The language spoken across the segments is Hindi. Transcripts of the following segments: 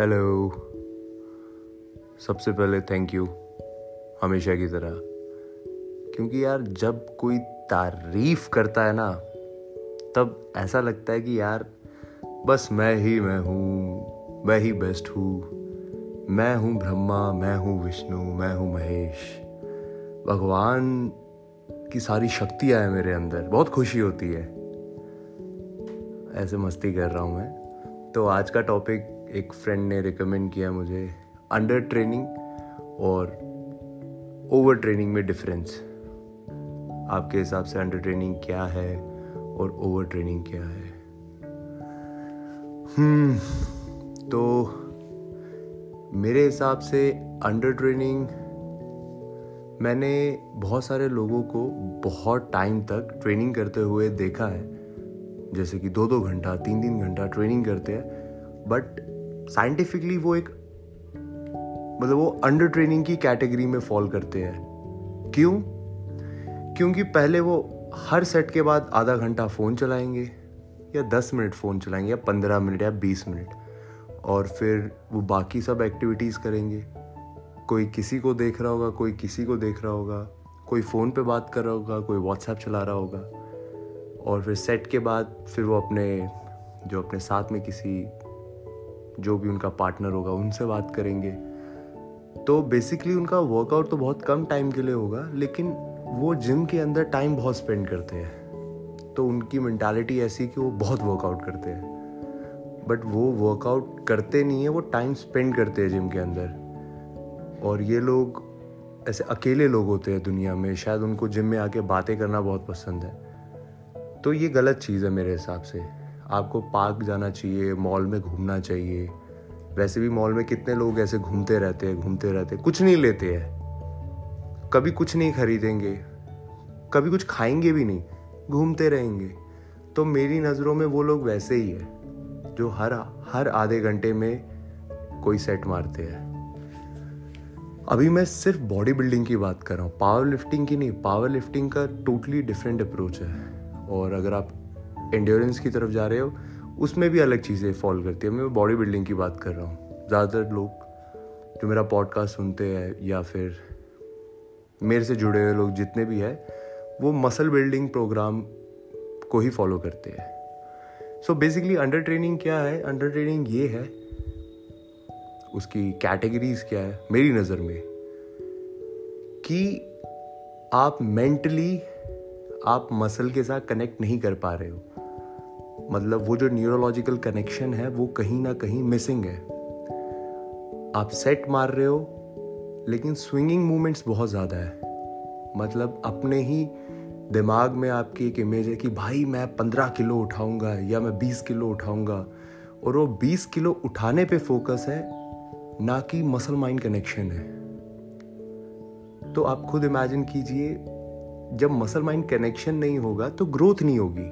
हेलो सबसे पहले थैंक यू हमेशा की तरह. क्योंकि यार, जब कोई तारीफ़ करता है ना, तब ऐसा लगता है कि यार, बस मैं ही मैं हूँ, मैं ही बेस्ट हूँ. मैं हूँ ब्रह्मा, मैं हूँ विष्णु, मैं हूँ महेश. भगवान की सारी शक्तियाँ हैं मेरे अंदर. बहुत खुशी होती है. ऐसे मस्ती कर रहा हूँ मैं. तो आज का टॉपिक एक फ्रेंड ने रिकमेंड किया मुझे अंडर ट्रेनिंग और ओवर ट्रेनिंग में डिफरेंस आपके हिसाब से अंडर ट्रेनिंग क्या है और ओवर ट्रेनिंग क्या है? हम्म तो मेरे हिसाब से अंडर ट्रेनिंग मैंने बहुत सारे लोगों को बहुत टाइम तक ट्रेनिंग करते हुए देखा है। जैसे कि दो दो घंटा तीन तीन घंटा ट्रेनिंग करते हैं बट साइंटिफिकली वो एक मतलब वो अंडर ट्रेनिंग की कैटेगरी में फॉल करते हैं। क्यों? क्योंकि पहले वो हर सेट के बाद आधा घंटा फ़ोन चलाएँगे, या दस मिनट फ़ोन चलाएँगे, या पंद्रह मिनट या बीस मिनट और फिर वो बाकी सब एक्टिविटीज़ करेंगे। कोई किसी को देख रहा होगा, कोई किसी को देख रहा होगा, कोई फ़ोन पे बात कर रहा होगा, कोई व्हाट्सएप चला रहा होगा। और फिर सेट के बाद फिर वो अपने, जो अपने साथ में किसी जो भी उनका पार्टनर होगा, उनसे बात करेंगे। तो बेसिकली उनका वर्कआउट तो बहुत कम टाइम के लिए होगा, लेकिन वो जिम के अंदर टाइम बहुत स्पेंड करते हैं। तो उनकी मैंटालिटी ऐसी कि वो बहुत वर्कआउट करते हैं। बट वो वर्कआउट करते नहीं है, वो टाइम स्पेंड करते हैं जिम के अंदर। और ये लोग, ऐसे अकेले लोग होते हैं दुनिया में, शायद उनको जिम में आके बातें करना बहुत पसंद है। तो ये गलत चीज़ है मेरे हिसाब से। आपको पार्क जाना चाहिए, मॉल में घूमना चाहिए। वैसे भी मॉल में कितने लोग ऐसे घूमते रहते हैं, घूमते रहते हैं। कुछ नहीं लेते हैं। कभी कुछ नहीं खरीदेंगे। कभी कुछ खाएँगे भी नहीं। घूमते रहेंगे। तो मेरी नज़रों में वो लोग वैसे ही है, जो हर हर आधे घंटे में कोई सेट मारते हैं। अभी मैं सिर्फ़ बॉडी बिल्डिंग की बात कर रहा हूँ। पावर लिफ्टिंग की नहीं, पावर लिफ्टिंग का टोटली डिफरेंट अप्रोच है। और अगर आप एंड्योरेंस की तरफ़ जा रहे हो, उसमें भी अलग चीज़ें फॉलो करती है। मैं बॉडी बिल्डिंग की बात कर रहा हूँ। ज़्यादातर लोग जो मेरा पॉडकास्ट सुनते हैं या फिर मेरे से जुड़े हुए लोग जितने भी हैं, वो मसल बिल्डिंग प्रोग्राम को ही फॉलो करते हैं। सो बेसिकली अंडर ट्रेनिंग क्या है? अंडर ट्रेनिंग ये है, उसकी कैटेगरीज क्या है? मेरी नज़र में कि आप मेंटली आप मसल के साथ कनेक्ट नहीं कर पा रहे हो। मतलब वो जो न्यूरोलॉजिकल कनेक्शन है, वो कहीं ना कहीं मिसिंग है। आप सेट मार रहे हो, लेकिन स्विंगिंग मूवमेंट्स बहुत ज़्यादा है। मतलब अपने ही दिमाग में आपकी एक इमेज है कि भाई मैं पंद्रह किलो उठाऊँगा या मैं बीस किलो उठाऊँगा, और वो बीस किलो उठाने पे फोकस है, ना कि मसल माइंड कनेक्शन है। तो आप खुद इमेजिन कीजिए, जब मसल माइंड कनेक्शन नहीं होगा तो ग्रोथ नहीं होगी।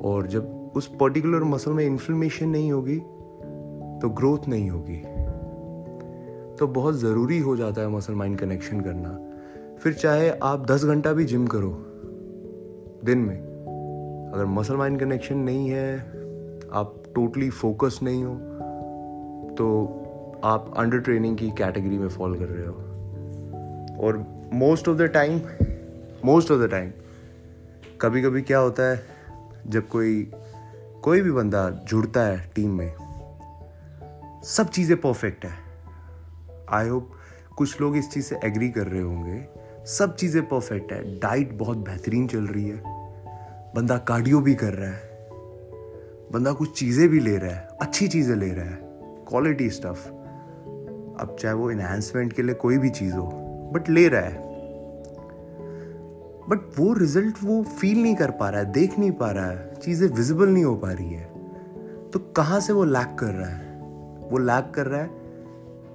और जब उस पर्टिकुलर मसल में इन्फ्लेमेशन नहीं होगी तो ग्रोथ नहीं होगी। तो बहुत ज़रूरी हो जाता है मसल माइंड कनेक्शन करना। फिर चाहे आप दस घंटा भी जिम करो, दिन में। अगर मसल माइंड कनेक्शन नहीं है, आप टोटली फोकस नहीं हो तो आप अंडर ट्रेनिंग की कैटेगरी में फॉल कर रहे हो। और most of the time most of the time कभी कभी क्या होता है जब कोई कोई भी बंदा जुड़ता है टीम में, सब चीज़ें परफेक्ट है। आई होप कुछ लोग इस चीज़ से एग्री कर रहे होंगे। सब चीज़ें परफेक्ट है। डाइट बहुत बेहतरीन चल रही है। बंदा कार्डियो भी कर रहा है। बंदा कुछ चीज़ें भी ले रहा है। अच्छी चीज़ें ले रहा है। क्वालिटी स्टफ़ अब चाहे वो इन्हेंसमेंट के लिए कोई भी चीज़ हो बट ले रहा है। बट वो रिज़ल्ट वो फील नहीं कर पा रहा है, देख नहीं पा रहा है, चीज़ें विजिबल नहीं हो पा रही है। तो कहाँ से वो लैक कर रहा है? वो लैक कर रहा है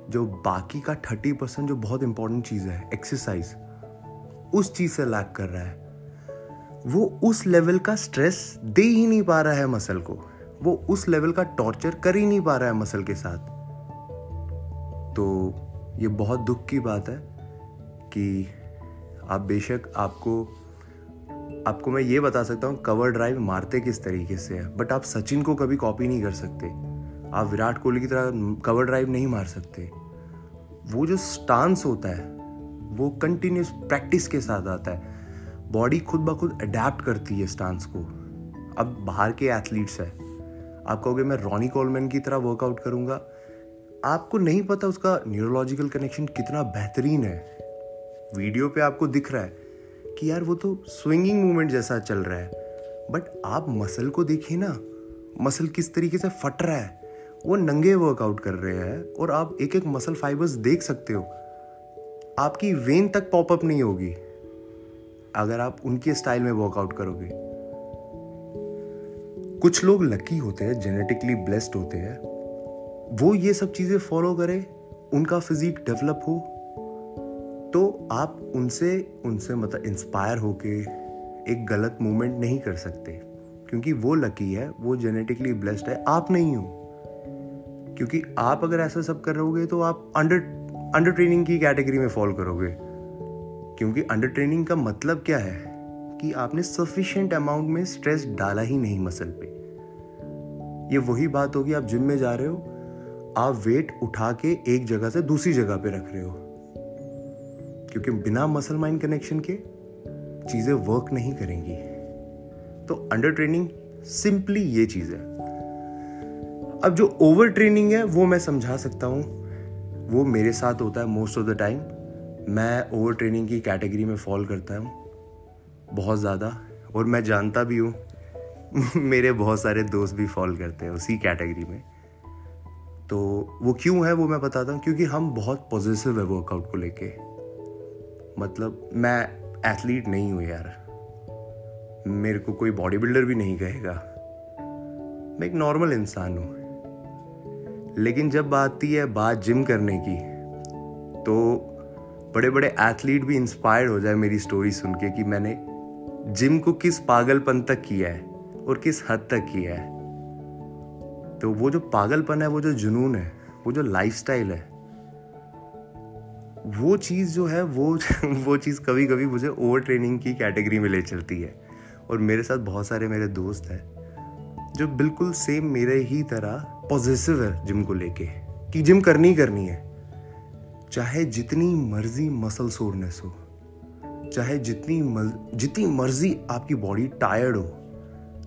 जो बाकी का थर्टी परसेंट जो बहुत इंपॉर्टेंट चीज़ है एक्सरसाइज उस चीज़ से लैक कर रहा है। वो उस लेवल का स्ट्रेस दे ही नहीं पा रहा है मसल को। वो उस लेवल का टॉर्चर कर ही नहीं पा रहा है मसल के साथ। तो ये बहुत दुख की बात है कि आप बेशक आपको आपको मैं ये बता सकता हूँ कवर ड्राइव मारते किस तरीके से है। बट आप सचिन को कभी कॉपी नहीं कर सकते। आप विराट कोहली की तरह कवर ड्राइव नहीं मार सकते। वो जो स्टांस होता है, वो कंटिन्यूस प्रैक्टिस के साथ आता है। बॉडी खुद ब खुद अडेप्ट करती है स्टांस को। अब बाहर के एथलीट्स है। आप कहोगे, मैं रॉनी कॉलमैन की तरह वर्कआउट करूँगा। आपको नहीं पता उसका न्यूरोलॉजिकल कनेक्शन कितना बेहतरीन है। वीडियो पे आपको दिख रहा है कि यार वो तो स्विंगिंग मूवमेंट जैसा चल रहा है। बट आप मसल को देखिए ना मसल किस तरीके से फट रहा है। वो नंगे वर्कआउट कर रहे हैं और आप एक एक मसल फाइबर्स देख सकते हो। आपकी वेन तक पॉपअप नहीं होगी। अगर आप उनके स्टाइल में वर्कआउट करोगे। कुछ लोग लकी होते हैं जेनेटिकली ब्लेस्ड होते हैं। वो ये सब चीज़ें फॉलो करें, उनका फिजिक डेवलप हो तो आप उनसे उनसे मतलब इंस्पायर होके एक गलत मूवमेंट नहीं कर सकते। क्योंकि वो लकी है, वो जेनेटिकली ब्लेस्ड है, आप नहीं हो। क्योंकि आप अगर ऐसा सब कर रहोगे तो आप अंडर अंडर ट्रेनिंग की कैटेगरी में फॉल करोगे। क्योंकि अंडर ट्रेनिंग का मतलब क्या है? कि आपने सफिशिएंट अमाउंट में स्ट्रेस डाला ही नहीं मसल पे। ये वही बात होगी, आप जिम में जा रहे हो, आप वेट उठा के एक जगह से दूसरी जगह पे रख रहे हो। क्योंकि बिना मसल माइंड कनेक्शन के चीज़ें वर्क नहीं करेंगी। तो अंडर ट्रेनिंग सिंपली ये चीज़ है। अब जो ओवर ट्रेनिंग है, वो मैं समझा सकता हूँ। वो मेरे साथ होता है मोस्ट ऑफ़ द टाइम मैं ओवर ट्रेनिंग की कैटेगरी में फॉल करता हूँ। बहुत ज़्यादा। और मैं जानता भी हूँ। मेरे बहुत सारे दोस्त भी फॉल करते हैं उसी कैटेगरी में। तो वो क्यों है, वो मैं बताता हूँ। क्योंकि हम बहुत पॉजिटिव है वर्कआउट को लेके। मतलब मैं एथलीट नहीं हूँ यार। मेरे को कोई बॉडी बिल्डर भी नहीं कहेगा। मैं एक नॉर्मल इंसान हूँ। लेकिन जब आती है बात जिम करने की तो बड़े बड़े एथलीट भी इंस्पायर्ड हो जाए मेरी स्टोरी सुन के कि मैंने जिम को किस पागलपन तक किया है और किस हद तक किया है। तो वो जो पागलपन है, वो जो जुनून है, वो जो लाइफस्टाइल है वो चीज़ जो है वो वो चीज़ कभी कभी मुझे ओवर ट्रेनिंग की कैटेगरी में ले चलती है। और मेरे साथ बहुत सारे मेरे दोस्त हैं जो बिल्कुल सेम मेरे ही तरह पॉजिटिव है जिम को लेके कि जिम करनी ही करनी है। चाहे जितनी मर्ज़ी मसल सोरनेस हो चाहे जितनी मर, जितनी मर्ज़ी आपकी बॉडी टायर्ड हो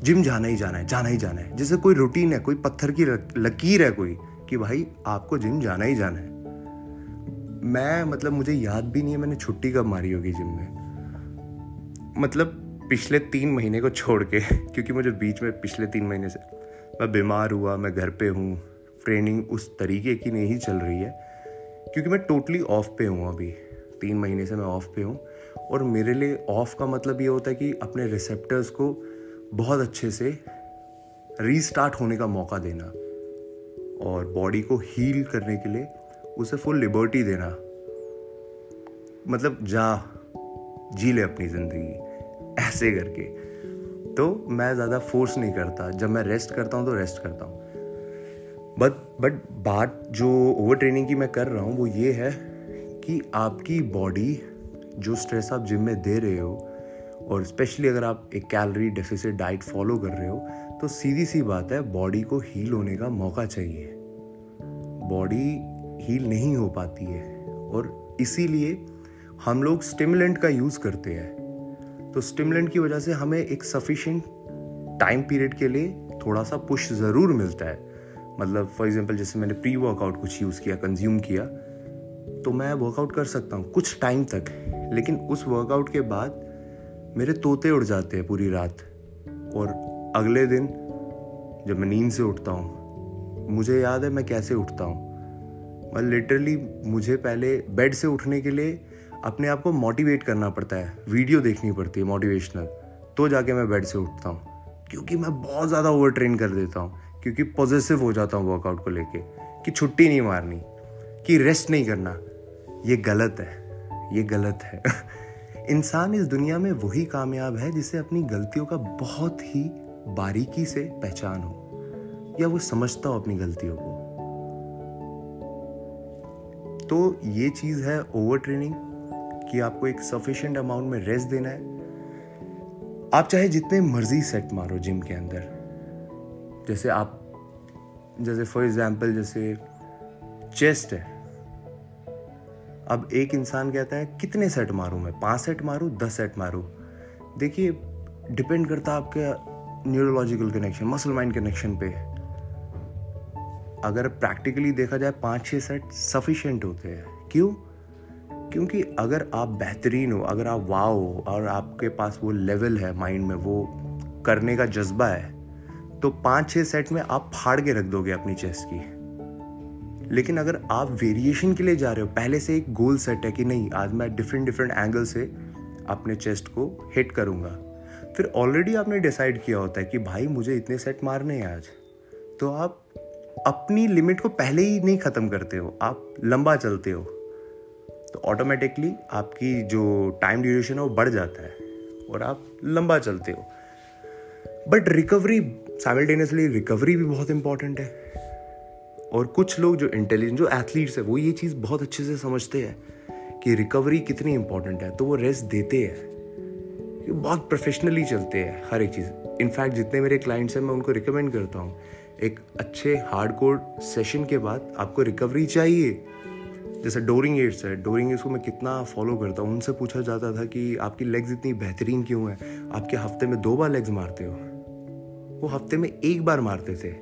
जिम जाना ही जाना है जाना ही जाना है। जैसे कोई रूटीन है कोई पत्थर की लकीर है कोई कि भाई आपको जिम जाना ही जाना है। मैं मतलब मुझे याद भी नहीं है, मैंने छुट्टी कब मारी होगी जिम में। मतलब पिछले तीन महीने को छोड़ के, क्योंकि मुझे बीच में पिछले तीन महीने से, मैं बीमार हुआ, मैं घर पे हूँ ट्रेनिंग उस तरीके की नहीं चल रही है, क्योंकि मैं टोटली ऑफ़ पे हूँ अभी। तीन महीने से मैं ऑफ़ पे हूँ, और मेरे लिए ऑफ़ का मतलब ये होता है कि अपने रिसेप्टर्स को बहुत अच्छे से रीस्टार्ट होने का मौका देना, और बॉडी को हील करने के लिए उसे फुल लिबर्टी देना। मतलब जा, जी ले अपनी ज़िंदगी, ऐसे करके। तो मैं ज़्यादा फोर्स नहीं करता। जब मैं रेस्ट करता हूँ तो रेस्ट करता हूँ। बट बट बात जो ओवर ट्रेनिंग की मैं कर रहा हूँ, वो ये है कि आपकी बॉडी जो स्ट्रेस आप जिम में दे रहे हो, और स्पेशली अगर आप एक कैलोरी डेफिसिट डाइट फॉलो कर रहे हो तो सीधी सी बात है बॉडी को हील होने का मौका चाहिए। बॉडी हील नहीं हो पाती है। और इसीलिए हम लोग स्टिमुलेंट का यूज़ करते हैं। तो स्टिमुलेंट की वजह से हमें एक सफिशेंट टाइम पीरियड के लिए थोड़ा सा पुश ज़रूर मिलता है। मतलब फॉर एग्जांपल जैसे मैंने प्री वर्कआउट कुछ यूज़ किया कंज्यूम किया तो मैं वर्कआउट कर सकता हूँ कुछ टाइम तक। लेकिन उस वर्कआउट के बाद मेरे तोते उड़ जाते हैं पूरी रात। और अगले दिन जब मैं नींद से उठता हूँ, मुझे याद है मैं कैसे उठता हूँ? और लिटरली मुझे पहले बेड से उठने के लिए अपने आप को मोटिवेट करना पड़ता है। वीडियो देखनी पड़ती है मोटिवेशनल तो जाके मैं बेड से उठता हूँ। क्योंकि मैं बहुत ज़्यादा ओवर ट्रेन कर देता हूँ। क्योंकि पॉजिटिव हो जाता हूँ वर्कआउट को लेके। कि छुट्टी नहीं मारनी, कि रेस्ट नहीं करना। ये गलत है, ये गलत है। इंसान इस दुनिया में वही कामयाब है जिसे अपनी गलतियों का बहुत ही बारीकी से पहचान हो। या वो समझता हो अपनी गलतियों को। तो ये चीज़ है ओवर ट्रेनिंग कि आपको एक सफिशिएंट अमाउंट में रेस्ट देना है। आप चाहे जितने मर्ज़ी सेट मारो जिम के अंदर। जैसे आप, जैसे फॉर एग्जांपल जैसे चेस्ट है। अब एक इंसान कहता है, कितने सेट मारूं मैं? पाँच सेट मारूं? दस सेट मारूं? देखिए डिपेंड करता है आपके neurological connection muscle mind connection पे। अगर प्रैक्टिकली देखा जाए पाँच छः सेट सफिशेंट होते हैं। क्यों? क्योंकि अगर आप बेहतरीन हो, अगर आप वाह हो, और आपके पास वो लेवल है माइंड में, वो करने का जज्बा है तो पाँच छः सेट में आप फाड़ के रख दोगे अपनी चेस्ट की। लेकिन अगर आप वेरिएशन के लिए जा रहे हो, पहले से एक गोल सेट है कि नहीं, आज मैं डिफरेंट डिफरेंट एंगल से अपने चेस्ट को हिट करूँगा। फिर ऑलरेडी आपने डिसाइड किया होता है कि भाई, मुझे इतने सेट मारने हैं आज। तो आप अपनी लिमिट को पहले ही नहीं ख़त्म करते हो, आप लंबा चलते हो तो ऑटोमेटिकली आपकी जो टाइम ड्यूरेशन है वो बढ़ जाता है और आप लंबा चलते हो। बट रिकवरी साइमल्टेनियसली रिकवरी भी बहुत इंपॉर्टेंट है। और कुछ लोग जो इंटेलिजेंट जो एथलीट्स है, वो ये चीज़ बहुत अच्छे से समझते हैं कि रिकवरी कितनी इंपॉर्टेंट है तो वो रेस्ट देते हैं। बहुत प्रोफेशनली चलते हैं हर एक चीज़। इनफैक्ट जितने मेरे क्लाइंट्स हैं, मैं उनको रिकमेंड करता हूँ एक अच्छे हार्ड कोर सेशन के बाद आपको रिकवरी चाहिए। जैसे डोरिंग एड्स है। डोरिंग एड्स को मैं कितना फॉलो करता हूँ, उनसे पूछा जाता था कि आपकी लेग्स इतनी बेहतरीन क्यों है? आपके हफ़्ते में दो बार लेग्स मारते हो? वो हफ़्ते में एक बार मारते थे।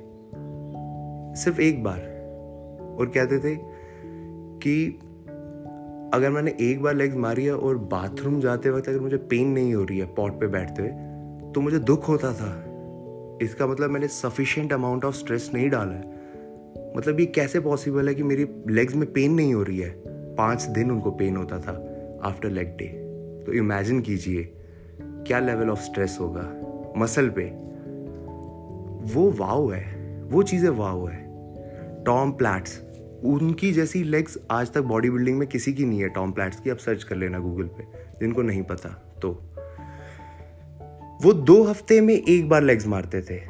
सिर्फ़ एक बार। और कहते थे कि अगर मैंने एक बार लेग्स मारी है और बाथरूम जाते वक्त अगर मुझे पेन नहीं हो रही है पॉट पे बैठते हुए तो मुझे दुख होता था। इसका मतलब मैंने सफिशिएंट अमाउंट ऑफ़ स्ट्रेस नहीं डाला है। मतलब ये कैसे पॉसिबल है कि मेरी लेग्स में पेन नहीं हो रही है? पाँच दिन उनको पेन होता था आफ्टर लेग डे तो इमेजिन कीजिए, क्या लेवल ऑफ़ स्ट्रेस होगा? मसल पे। वो वाव है, वो चीज़ें वाव है। टॉम प्लैट्स उनकी जैसी लेग्स आज तक बॉडी बिल्डिंग में किसी की नहीं है। टॉम प्लैट्स की आप सर्च कर लेना गूगल पे, जिनको नहीं पता तो। वो दो हफ़्ते में एक बार लेग्स मारते थे।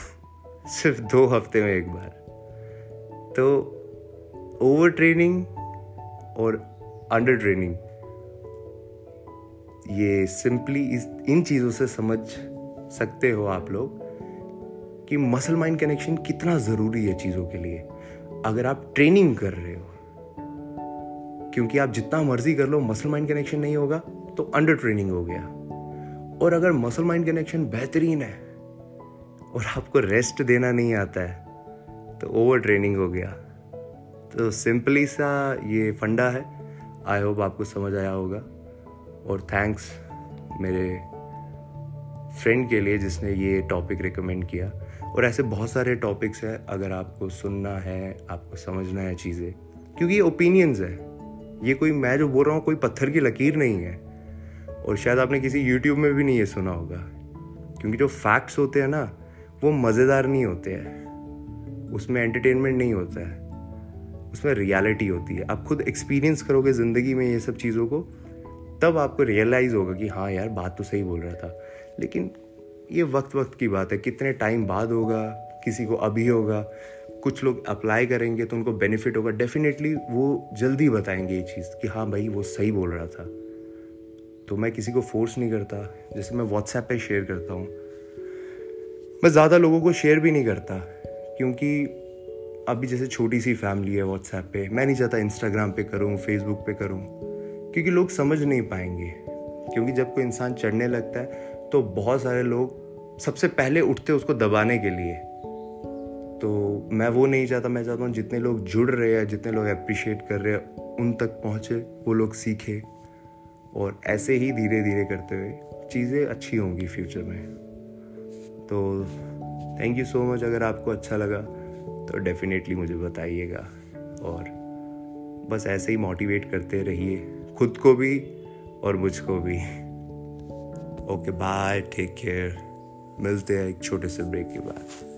सिर्फ़ दो हफ़्ते में एक बार। तो ओवर ट्रेनिंग और अंडर ट्रेनिंग ये सिंपली इस, इन चीज़ों से समझ सकते हो आप लोग कि मसल माइंड कनेक्शन कितना ज़रूरी है चीज़ों के लिए। अगर आप ट्रेनिंग कर रहे हो, क्योंकि आप जितना मर्ज़ी कर लो मसल माइंड कनेक्शन नहीं होगा तो अंडर ट्रेनिंग हो गया। और अगर मसल माइंड कनेक्शन बेहतरीन है, और आपको रेस्ट देना नहीं आता है तो ओवर ट्रेनिंग हो गया। तो सिंपली सा ये फंडा है। आई होप आपको समझ आया होगा। और थैंक्स मेरे फ्रेंड के लिए जिसने ये टॉपिक रिकमेंड किया। और ऐसे बहुत सारे टॉपिक्स हैं, अगर आपको सुनना है, आपको समझना है चीज़ें। क्योंकि ये ओपिनियंस है। ये कोई, मैं जो बोल रहा हूँ, कोई पत्थर की लकीर नहीं है। और शायद आपने किसी यूट्यूब में भी नहीं ये सुना होगा। क्योंकि जो फैक्ट्स होते हैं ना, वो मज़ेदार नहीं होते हैं। उसमें एंटरटेनमेंट नहीं होता है। उसमें रियलिटी होती है। आप खुद एक्सपीरियंस करोगे ज़िंदगी में ये सब चीज़ों को, तब आपको रियलाइज़ होगा कि हाँ यार, बात तो सही बोल रहा था। लेकिन ये वक्त वक्त की बात है। कितने टाइम बाद होगा, किसी को अभी होगा। कुछ लोग अप्लाई करेंगे तो उनको बेनिफिट होगा। डेफिनेटली वो जल्दी बताएँगे ये चीज़ कि हाँ भाई, वो सही बोल रहा था। तो मैं किसी को फोर्स नहीं करता। जैसे मैं व्हाट्सएप पे शेयर करता हूँ। मैं ज़्यादा लोगों को शेयर भी नहीं करता, क्योंकि अभी जैसे छोटी सी फैमिली है व्हाट्सएप पे, मैं नहीं चाहता इंस्टाग्राम पे करूँ फेसबुक पे करूँ, क्योंकि लोग समझ नहीं पाएँगे। क्योंकि जब कोई इंसान चढ़ने लगता है तो बहुत सारे लोग सबसे पहले उठते उसको दबाने के लिए। तो मैं वो नहीं चाहता, मैं चाहता हूँ जितने लोग जुड़ रहे हैं, जितने लोग अप्रिशिएट कर रहे हैं, उन तक पहुँचे, वो लोग सीखे। और ऐसे ही धीरे धीरे करते हुए चीज़ें अच्छी होंगी फ्यूचर में। तो थैंक यू सो मच अगर आपको अच्छा लगा तो डेफिनेटली मुझे बताइएगा। और बस ऐसे ही मोटिवेट करते रहिए, खुद को भी और मुझको भी। ओके बाय टेक केयर मिलते हैं एक छोटे से ब्रेक के बाद।